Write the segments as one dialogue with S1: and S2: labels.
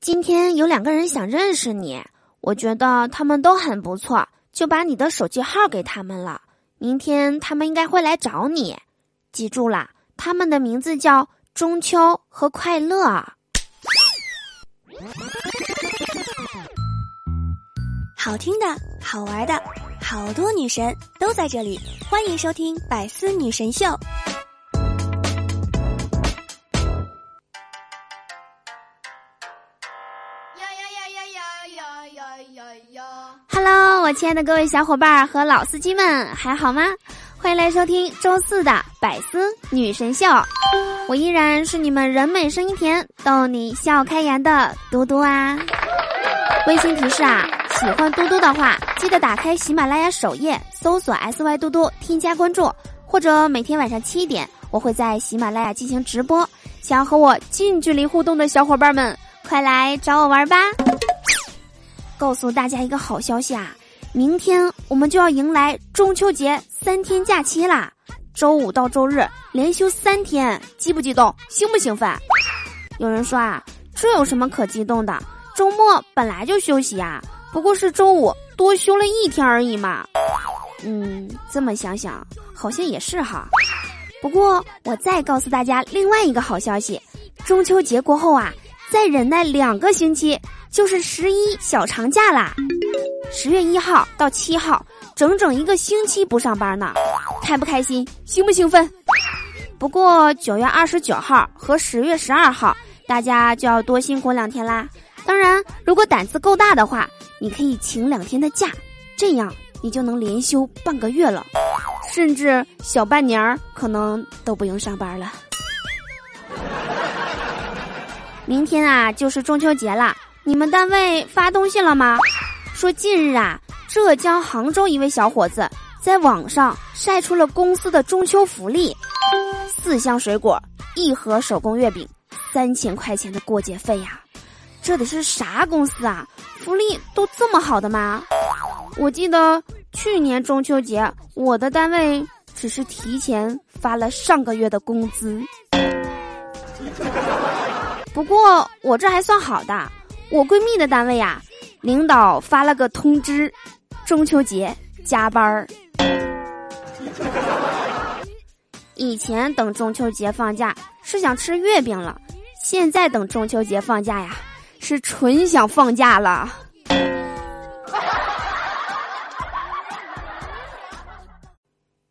S1: 今天有两个人想认识你，我觉得他们都很不错，就把你的手机号给他们了。明天他们应该会来找你，记住了，他们的名字叫中秋和快乐。
S2: 好听的，好玩的，好多女神都在这里，欢迎收听《百思女神秀》。
S1: 亲爱的各位小伙伴和老司机们，还好吗？欢迎来收听周四的百思女神秀，我依然是你们人美声音甜、逗你笑开颜的嘟嘟啊！温馨提示啊，喜欢嘟嘟的话，记得打开喜马拉雅首页，搜索 “sy 嘟嘟”，添加关注，或者每天晚上七点，我会在喜马拉雅进行直播。想要和我近距离互动的小伙伴们，快来找我玩吧！告诉大家一个好消息啊！明天我们就要迎来中秋节三天假期啦，周五到周日连休三天，激不激动？兴不兴奋？有人说啊，这有什么可激动的？周末本来就休息啊，不过是周五多休了一天而已嘛。嗯，这么想想，好像也是哈。不过我再告诉大家另外一个好消息，中秋节过后啊，再忍耐两个星期。就是十一小长假啦，十月一号到七号，整整一个星期不上班呢，开不开心，兴不兴奋？不过九月二十九号和十月十二号，大家就要多辛苦两天啦。当然，如果胆子够大的话，你可以请两天的假，这样你就能连休半个月了，甚至小半年儿可能都不用上班了。明天啊，就是中秋节啦。你们单位发东西了吗？说近日啊，浙江杭州一位小伙子在网上晒出了公司的中秋福利：四箱水果，一盒手工月饼，三千块钱的过节费呀！这得是啥公司啊？福利都这么好的吗？我记得去年中秋节，我的单位只是提前发了上个月的工资。不过我这还算好的。我闺蜜的单位呀，领导发了个通知，中秋节加班儿。以前等中秋节放假是想吃月饼了，现在等中秋节放假呀，是纯想放假了。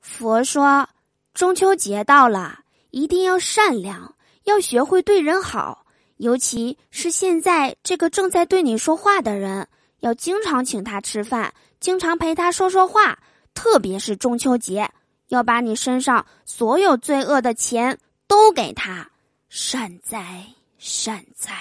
S1: 佛说，中秋节到了，一定要善良，要学会对人好。尤其是现在这个正在对你说话的人，要经常请他吃饭，经常陪他说说话。特别是中秋节，要把你身上所有罪恶的钱都给他，善哉善哉。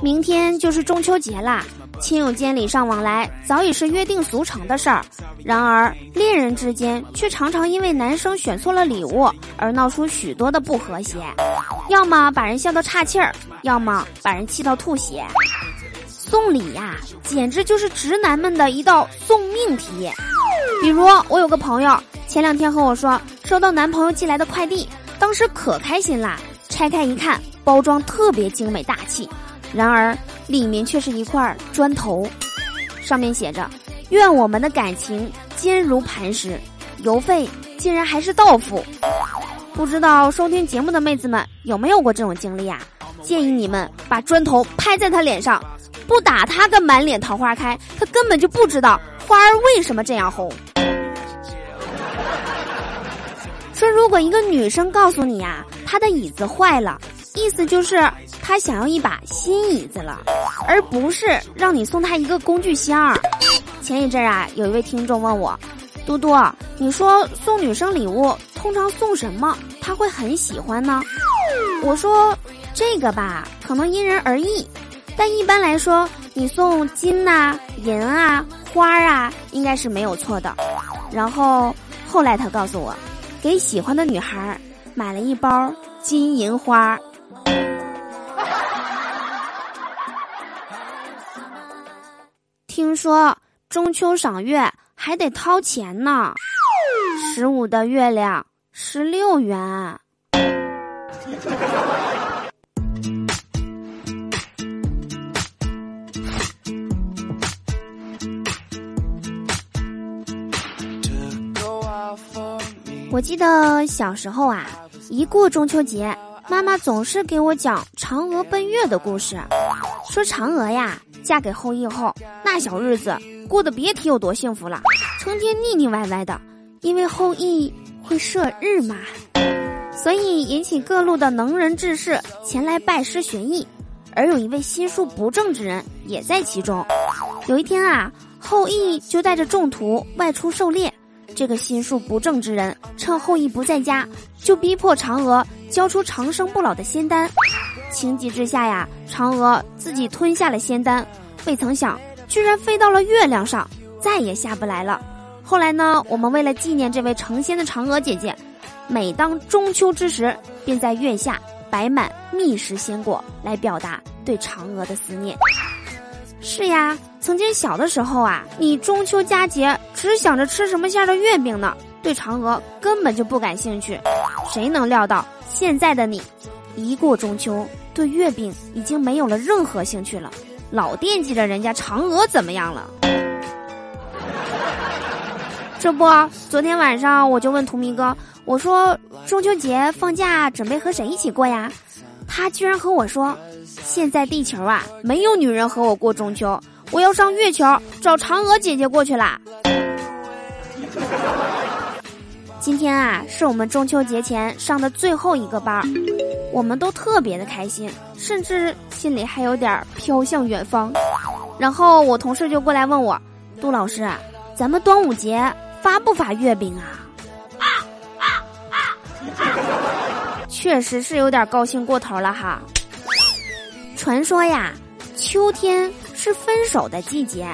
S1: 明天就是中秋节啦，亲友间礼尚往来早已是约定俗成的事儿。然而，恋人之间却常常因为男生选错了礼物而闹出许多的不和谐，要么把人笑到岔气儿，要么把人气到吐血。送礼呀，简直就是直男们的一道送命题。比如，我有个朋友前两天和我说，收到男朋友寄来的快递，当时可开心啦，拆开一看。包装特别精美大气，然而里面却是一块砖头，上面写着“愿我们的感情坚如磐石”，邮费竟然还是到付。不知道收听节目的妹子们有没有过这种经历啊？建议你们把砖头拍在他脸上，不打他个满脸桃花开，他根本就不知道花儿为什么这样红。说如果一个女生告诉你呀，他的椅子坏了。意思就是他想要一把新椅子了，而不是让你送他一个工具箱。前一阵啊，有一位听众问我：“嘟嘟，你说送女生礼物通常送什么，她会很喜欢呢？”我说：“这个吧，可能因人而异，但一般来说，你送金呐、银啊、花啊，应该是没有错的。”然后后来他告诉我，给喜欢的女孩买了一包金银花。听说中秋赏月还得掏钱呢，十五的月亮十六元。我记得小时候啊，一过中秋节，妈妈总是给我讲嫦娥奔月的故事，说嫦娥呀嫁给后羿后，那小日子过得别提有多幸福了，成天腻腻歪歪的，因为后羿会射日嘛，所以引起各路的能人志士前来拜师学艺，而有一位心术不正之人也在其中。有一天啊，后羿就带着众徒外出狩猎。这个心术不正之人趁后羿不在家，就逼迫嫦娥交出长生不老的仙丹。情急之下呀，嫦娥自己吞下了仙丹，未曾想居然飞到了月亮上，再也下不来了。后来呢，我们为了纪念这位成仙的嫦娥姐姐，每当中秋之时，便在月下摆满蜜食仙果，来表达对嫦娥的思念。是呀，曾经小的时候啊，你中秋佳节只想着吃什么馅的月饼呢，对嫦娥根本就不感兴趣。谁能料到现在的你，一过中秋，对月饼已经没有了任何兴趣了，老惦记着人家嫦娥怎么样了？这不，昨天晚上我就问图明哥，我说中秋节放假准备和谁一起过呀？他居然和我说。现在地球啊，没有女人和我过中秋，我要上月球找嫦娥姐姐过去啦。今天啊，是我们中秋节前上的最后一个班儿，我们都特别的开心，甚至心里还有点飘向远方。然后我同事就过来问我：“杜老师，咱们端午节发不发月饼啊？”确实是有点高兴过头了哈。传说呀，秋天是分手的季节，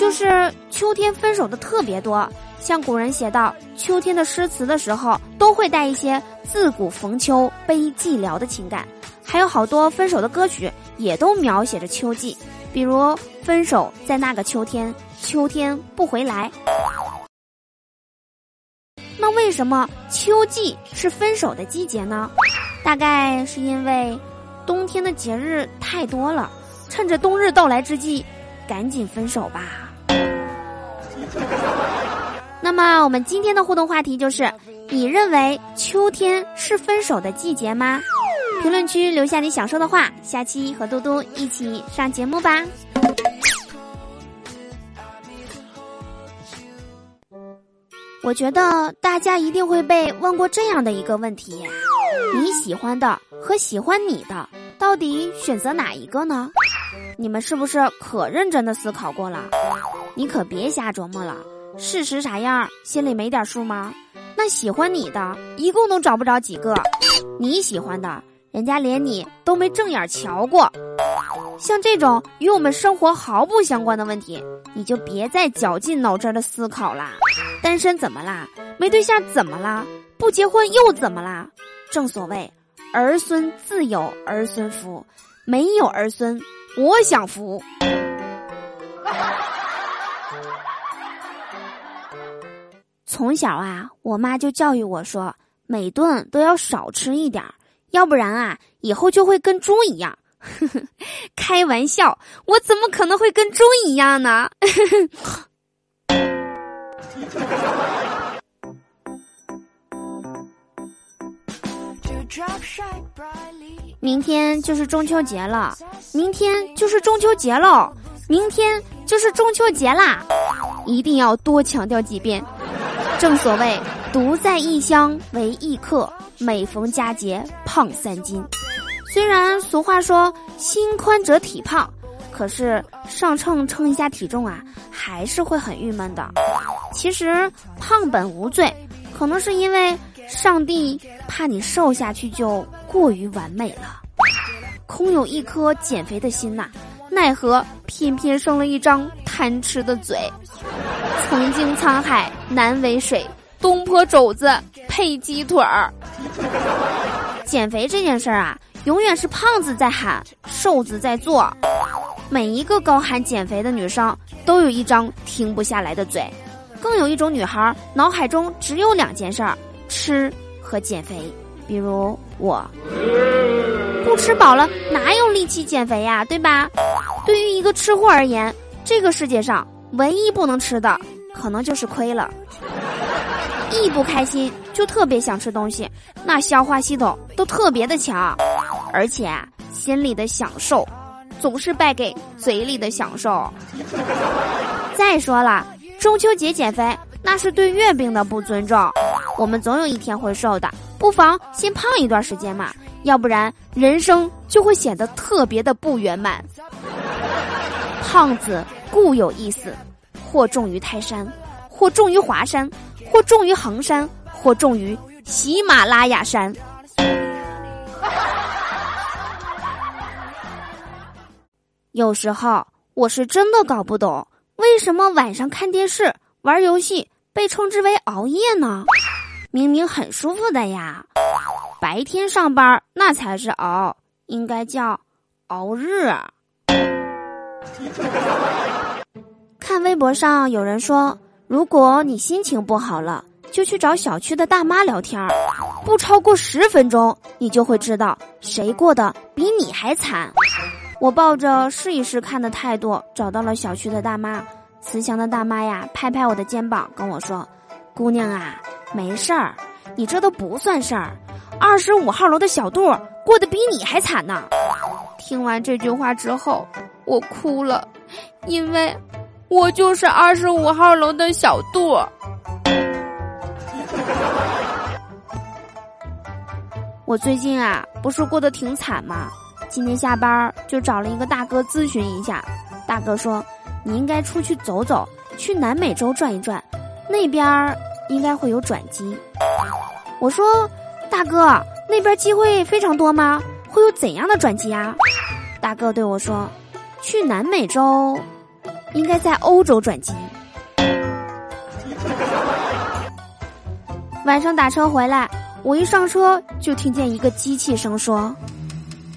S1: 就是秋天分手的特别多。像古人写道秋天的诗词的时候，都会带一些自古逢秋悲寂寥的情感，还有好多分手的歌曲也都描写着秋季，比如分手在那个秋天，秋天不回来。那为什么秋季是分手的季节呢？大概是因为。冬天的节日太多了，趁着冬日到来之际，赶紧分手吧。那么，我们今天的互动话题就是：你认为秋天是分手的季节吗？评论区留下你想说的话，下期和嘟嘟一起上节目吧。我觉得大家一定会被问过这样的一个问题：你喜欢的和喜欢你的，到底选择哪一个呢？你们是不是可认真的思考过了？你可别瞎琢磨了，事实啥样，心里没点数吗？那喜欢你的，一共都找不着几个；你喜欢的，人家连你都没正眼瞧过。像这种与我们生活毫不相关的问题，你就别再绞尽脑汁的思考啦。单身怎么啦？没对象怎么啦？不结婚又怎么啦？正所谓，儿孙自有儿孙福，没有儿孙，我享福。从小啊，我妈就教育我说，每顿都要少吃一点儿，要不然啊，以后就会跟猪一样。开玩笑，我怎么可能会跟猪一样呢？明天就是中秋节了，明天就是中秋节喽，明天就是中秋节啦！一定要多强调几遍。正所谓，独在异乡为异客，每逢佳节胖三斤。虽然俗话说心宽则体胖，可是上秤称一下体重啊，还是会很郁闷的。其实胖本无罪，可能是因为上帝怕你瘦下去就过于完美了，空有一颗减肥的心呐，奈何偏偏生了一张贪吃的嘴。曾经沧海难为水，东坡肘子配鸡腿儿。减肥这件事儿啊。永远是胖子在喊，瘦子在做。每一个高喊减肥的女生都有一张停不下来的嘴，更有一种女孩脑海中只有两件事儿：吃和减肥。比如我，不吃饱了哪有力气减肥呀？对吧？对于一个吃货而言，这个世界上唯一不能吃的，可能就是亏了。一不开心就特别想吃东西，那消化系统都特别的强，而且心里的享受总是败给嘴里的享受。再说了，中秋节减肥那是对月饼的不尊重，我们总有一天会瘦的，不妨先胖一段时间嘛，要不然人生就会显得特别的不圆满。胖子固有意思，或重于泰山，或重于华山。或重于衡山，或重于喜马拉雅山。有时候我是真的搞不懂，为什么晚上看电视、玩游戏被称之为熬夜呢？明明很舒服的呀！白天上班那才是熬，应该叫熬日。看微博上有人说。如果你心情不好了，就去找小区的大妈聊天儿，不超过十分钟，你就会知道谁过得比你还惨。我抱着试一试看的态度找到了小区的大妈，慈祥的大妈呀，拍拍我的肩膀跟我说：“姑娘啊，没事儿，你这都不算事儿。二十五号楼的小杜过得比你还惨呢。”听完这句话之后，我哭了，因为。我就是二十五号楼的小杜。我最近啊，不是过得挺惨吗？今天下班就找了一个大哥咨询一下。大哥说：“你应该出去走走，去南美洲转一转，那边应该会有转机。”我说：“大哥，那边机会非常多吗？会有怎样的转机啊？”大哥对我说：“去南美洲。”应该在欧洲转机。晚上打车回来，我一上车就听见一个机器声说：“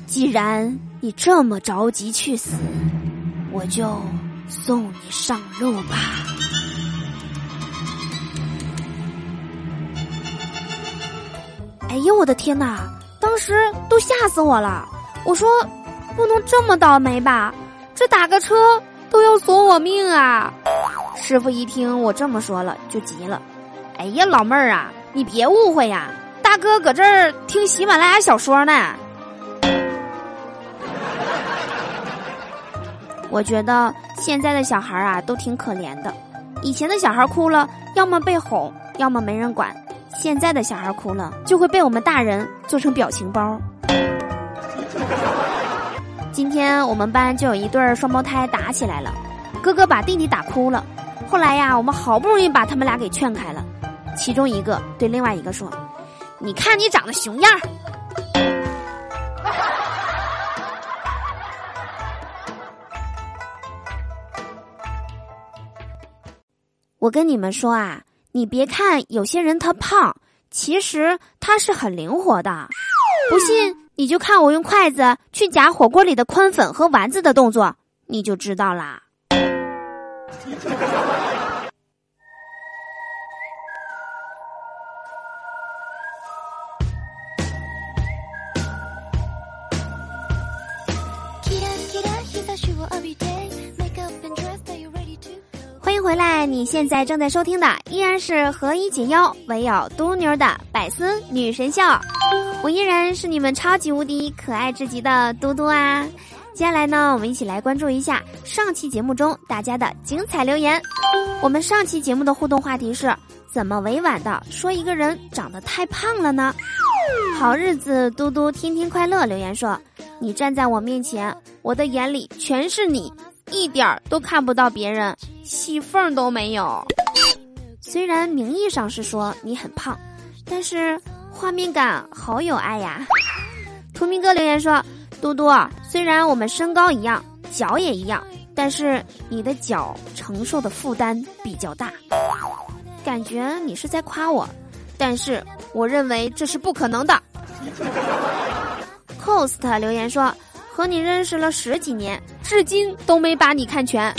S1: 既然你这么着急去死，我就送你上路吧。”哎呦我的天哪！当时都吓死我了。我说：“不能这么倒霉吧？这打个车。”都要索我命啊！师傅一听我这么说了，就急了。哎呀，老妹儿啊，你别误会呀，大哥搁这儿听喜马拉雅小说呢。我觉得现在的小孩啊都挺可怜的，以前的小孩哭了，要么被哄，要么没人管；现在的小孩哭了，就会被我们大人做成表情包。天我们班就有一对双胞胎打起来了，哥哥把弟弟打哭了。后来呀，我们好不容易把他们俩给劝开了。其中一个对另外一个说：“你看你长得熊样。”我跟你们说啊，你别看有些人他胖，其实他是很灵活的。不信。你就看我用筷子去夹火锅里的宽粉和丸子的动作，你就知道啦。欢迎回来，你现在正在收听的依然是何以解忧，唯有嘟妞的百思女神秀。我依然是你们超级无敌可爱至极的嘟嘟啊！接下来呢，我们一起来关注一下上期节目中大家的精彩留言。我们上期节目的互动话题是：怎么委婉的说一个人长得太胖了呢？好日子嘟嘟天天快乐留言说：你站在我面前，我的眼里全是你，一点儿都看不到别人，细缝都没有。虽然名义上是说你很胖，但是。画面感好有爱呀！图明哥留言说：“嘟嘟，虽然我们身高一样，脚也一样，但是你的脚承受的负担比较大。”感觉你是在夸我，但是我认为这是不可能的。Cost 留言说：“和你认识了十几年，至今都没把你看全，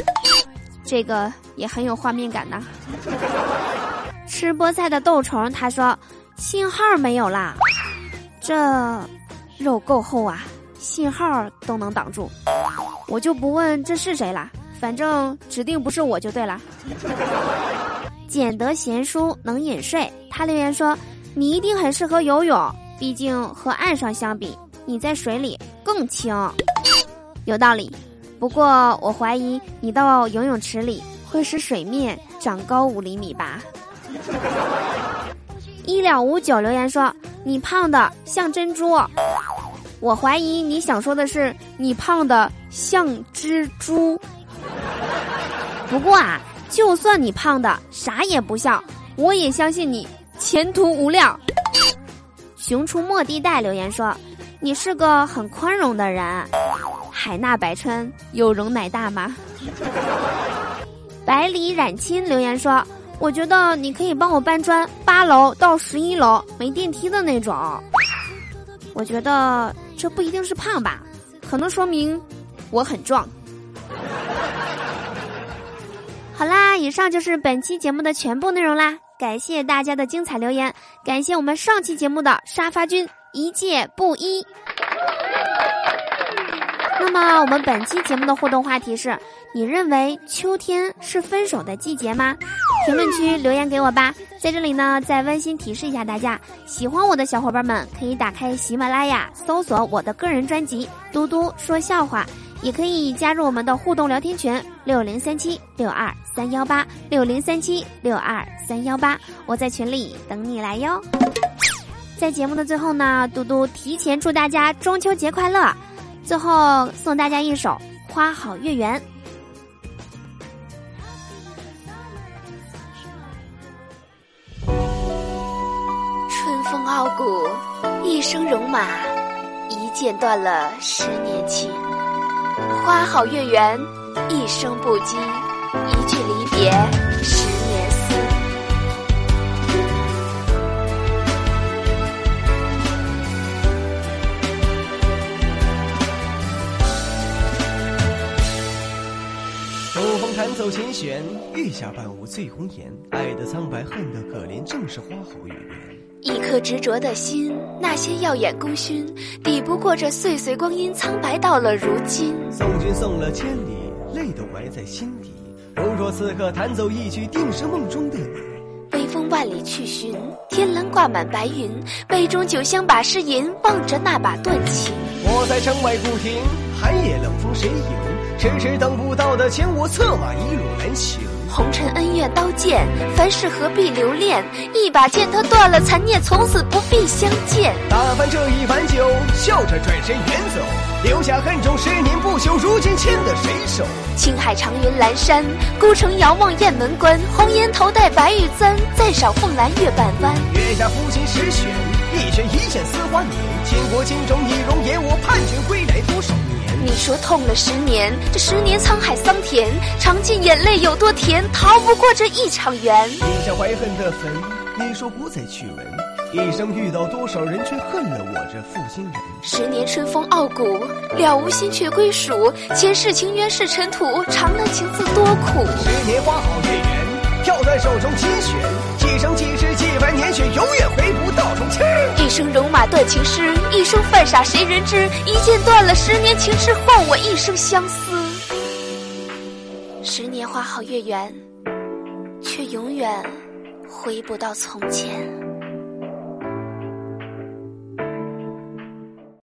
S1: 这个也很有画面感呐。吃菠菜的豆虫他说：“信号没有啦，这肉够厚啊，信号都能挡住。我就不问这是谁了，反正指定不是我就对了。”俭得闲书能饮睡，他留言说：“你一定很适合游泳，毕竟和岸上相比，你在水里。”更轻，有道理。不过我怀疑你到游泳池里会使水面长高五厘米吧。一两五九留言说你胖的像珍珠，我怀疑你想说的是你胖的像蜘蛛。不过啊，就算你胖的啥也不像，我也相信你前途无量。熊出没地带留言说。你是个很宽容的人，海纳百川，有容乃大吗？百里染青留言说：“我觉得你可以帮我搬砖，八楼到十一楼没电梯的那种。”我觉得这不一定是胖吧，可能说明我很壮。好啦，以上就是本期节目的全部内容啦，感谢大家的精彩留言，感谢我们上期节目的沙发君。一介布衣。那么，我们本期节目的互动话题是：你认为秋天是分手的季节吗？评论区留言给我吧。在这里呢，再温馨提示一下大家：喜欢我的小伙伴们可以打开喜马拉雅，搜索我的个人专辑《嘟嘟说笑话》，也可以加入我们的互动聊天群六零三七六二三幺八六零三七六二三幺八，我在群里等你来哟。在节目的最后呢，嘟嘟提前祝大家中秋节快乐！最后送大家一首《花好月圆》。
S2: 傲骨，一生戎马，一剑断了十年情。花好月圆，一生不羁，一句离别。十年思。
S3: 秋风弹奏琴弦，月下伴舞醉红颜。爱的苍白，恨的可怜，正是花好月圆。
S2: 一颗执着的心，那些耀眼功勋，抵不过这岁岁光阴，苍白到了如今。
S3: 送君送了千里，泪都埋在心底。如若此刻弹奏一曲，定是梦中的你。
S2: 微风万里去寻，天蓝挂满白云。杯中酒香把诗吟，望着那把断琴。
S3: 我在城外古亭，寒夜冷风谁迎？迟迟等不到的牵我策马一路南行。
S2: 红尘恩怨刀剑，凡事何必留恋？一把剑它断了残念，从此不必相见。
S3: 打翻这一碗酒，笑着转身远走，留下恨中十年不朽。如今牵的谁手？
S2: 青海长云阑珊，孤城遥望雁门关。红颜头戴白玉簪，再赏凤来月半弯。
S3: 月下抚琴十弦，一弦一线思花年。倾国倾城一容颜，我盼君归来多少年？
S2: 你说痛了十年，这十年沧海桑田，尝尽眼泪有多甜，逃不过这一场缘。
S3: 立下怀恨的坟，你说不再去闻，一生遇到多少人，却恨了我这负心人。
S2: 十年春风傲骨，了无心却归属，前世情缘是尘土，长了情字多苦。
S3: 十年花好月圆，飘在手中琴弦，一生几世几百年，却永远回不到从前。
S2: 一生戎马断情诗，一生犯傻谁人知？一剑断了十年情痴，换我一生相思。十年花好月圆，却永远回不到从前。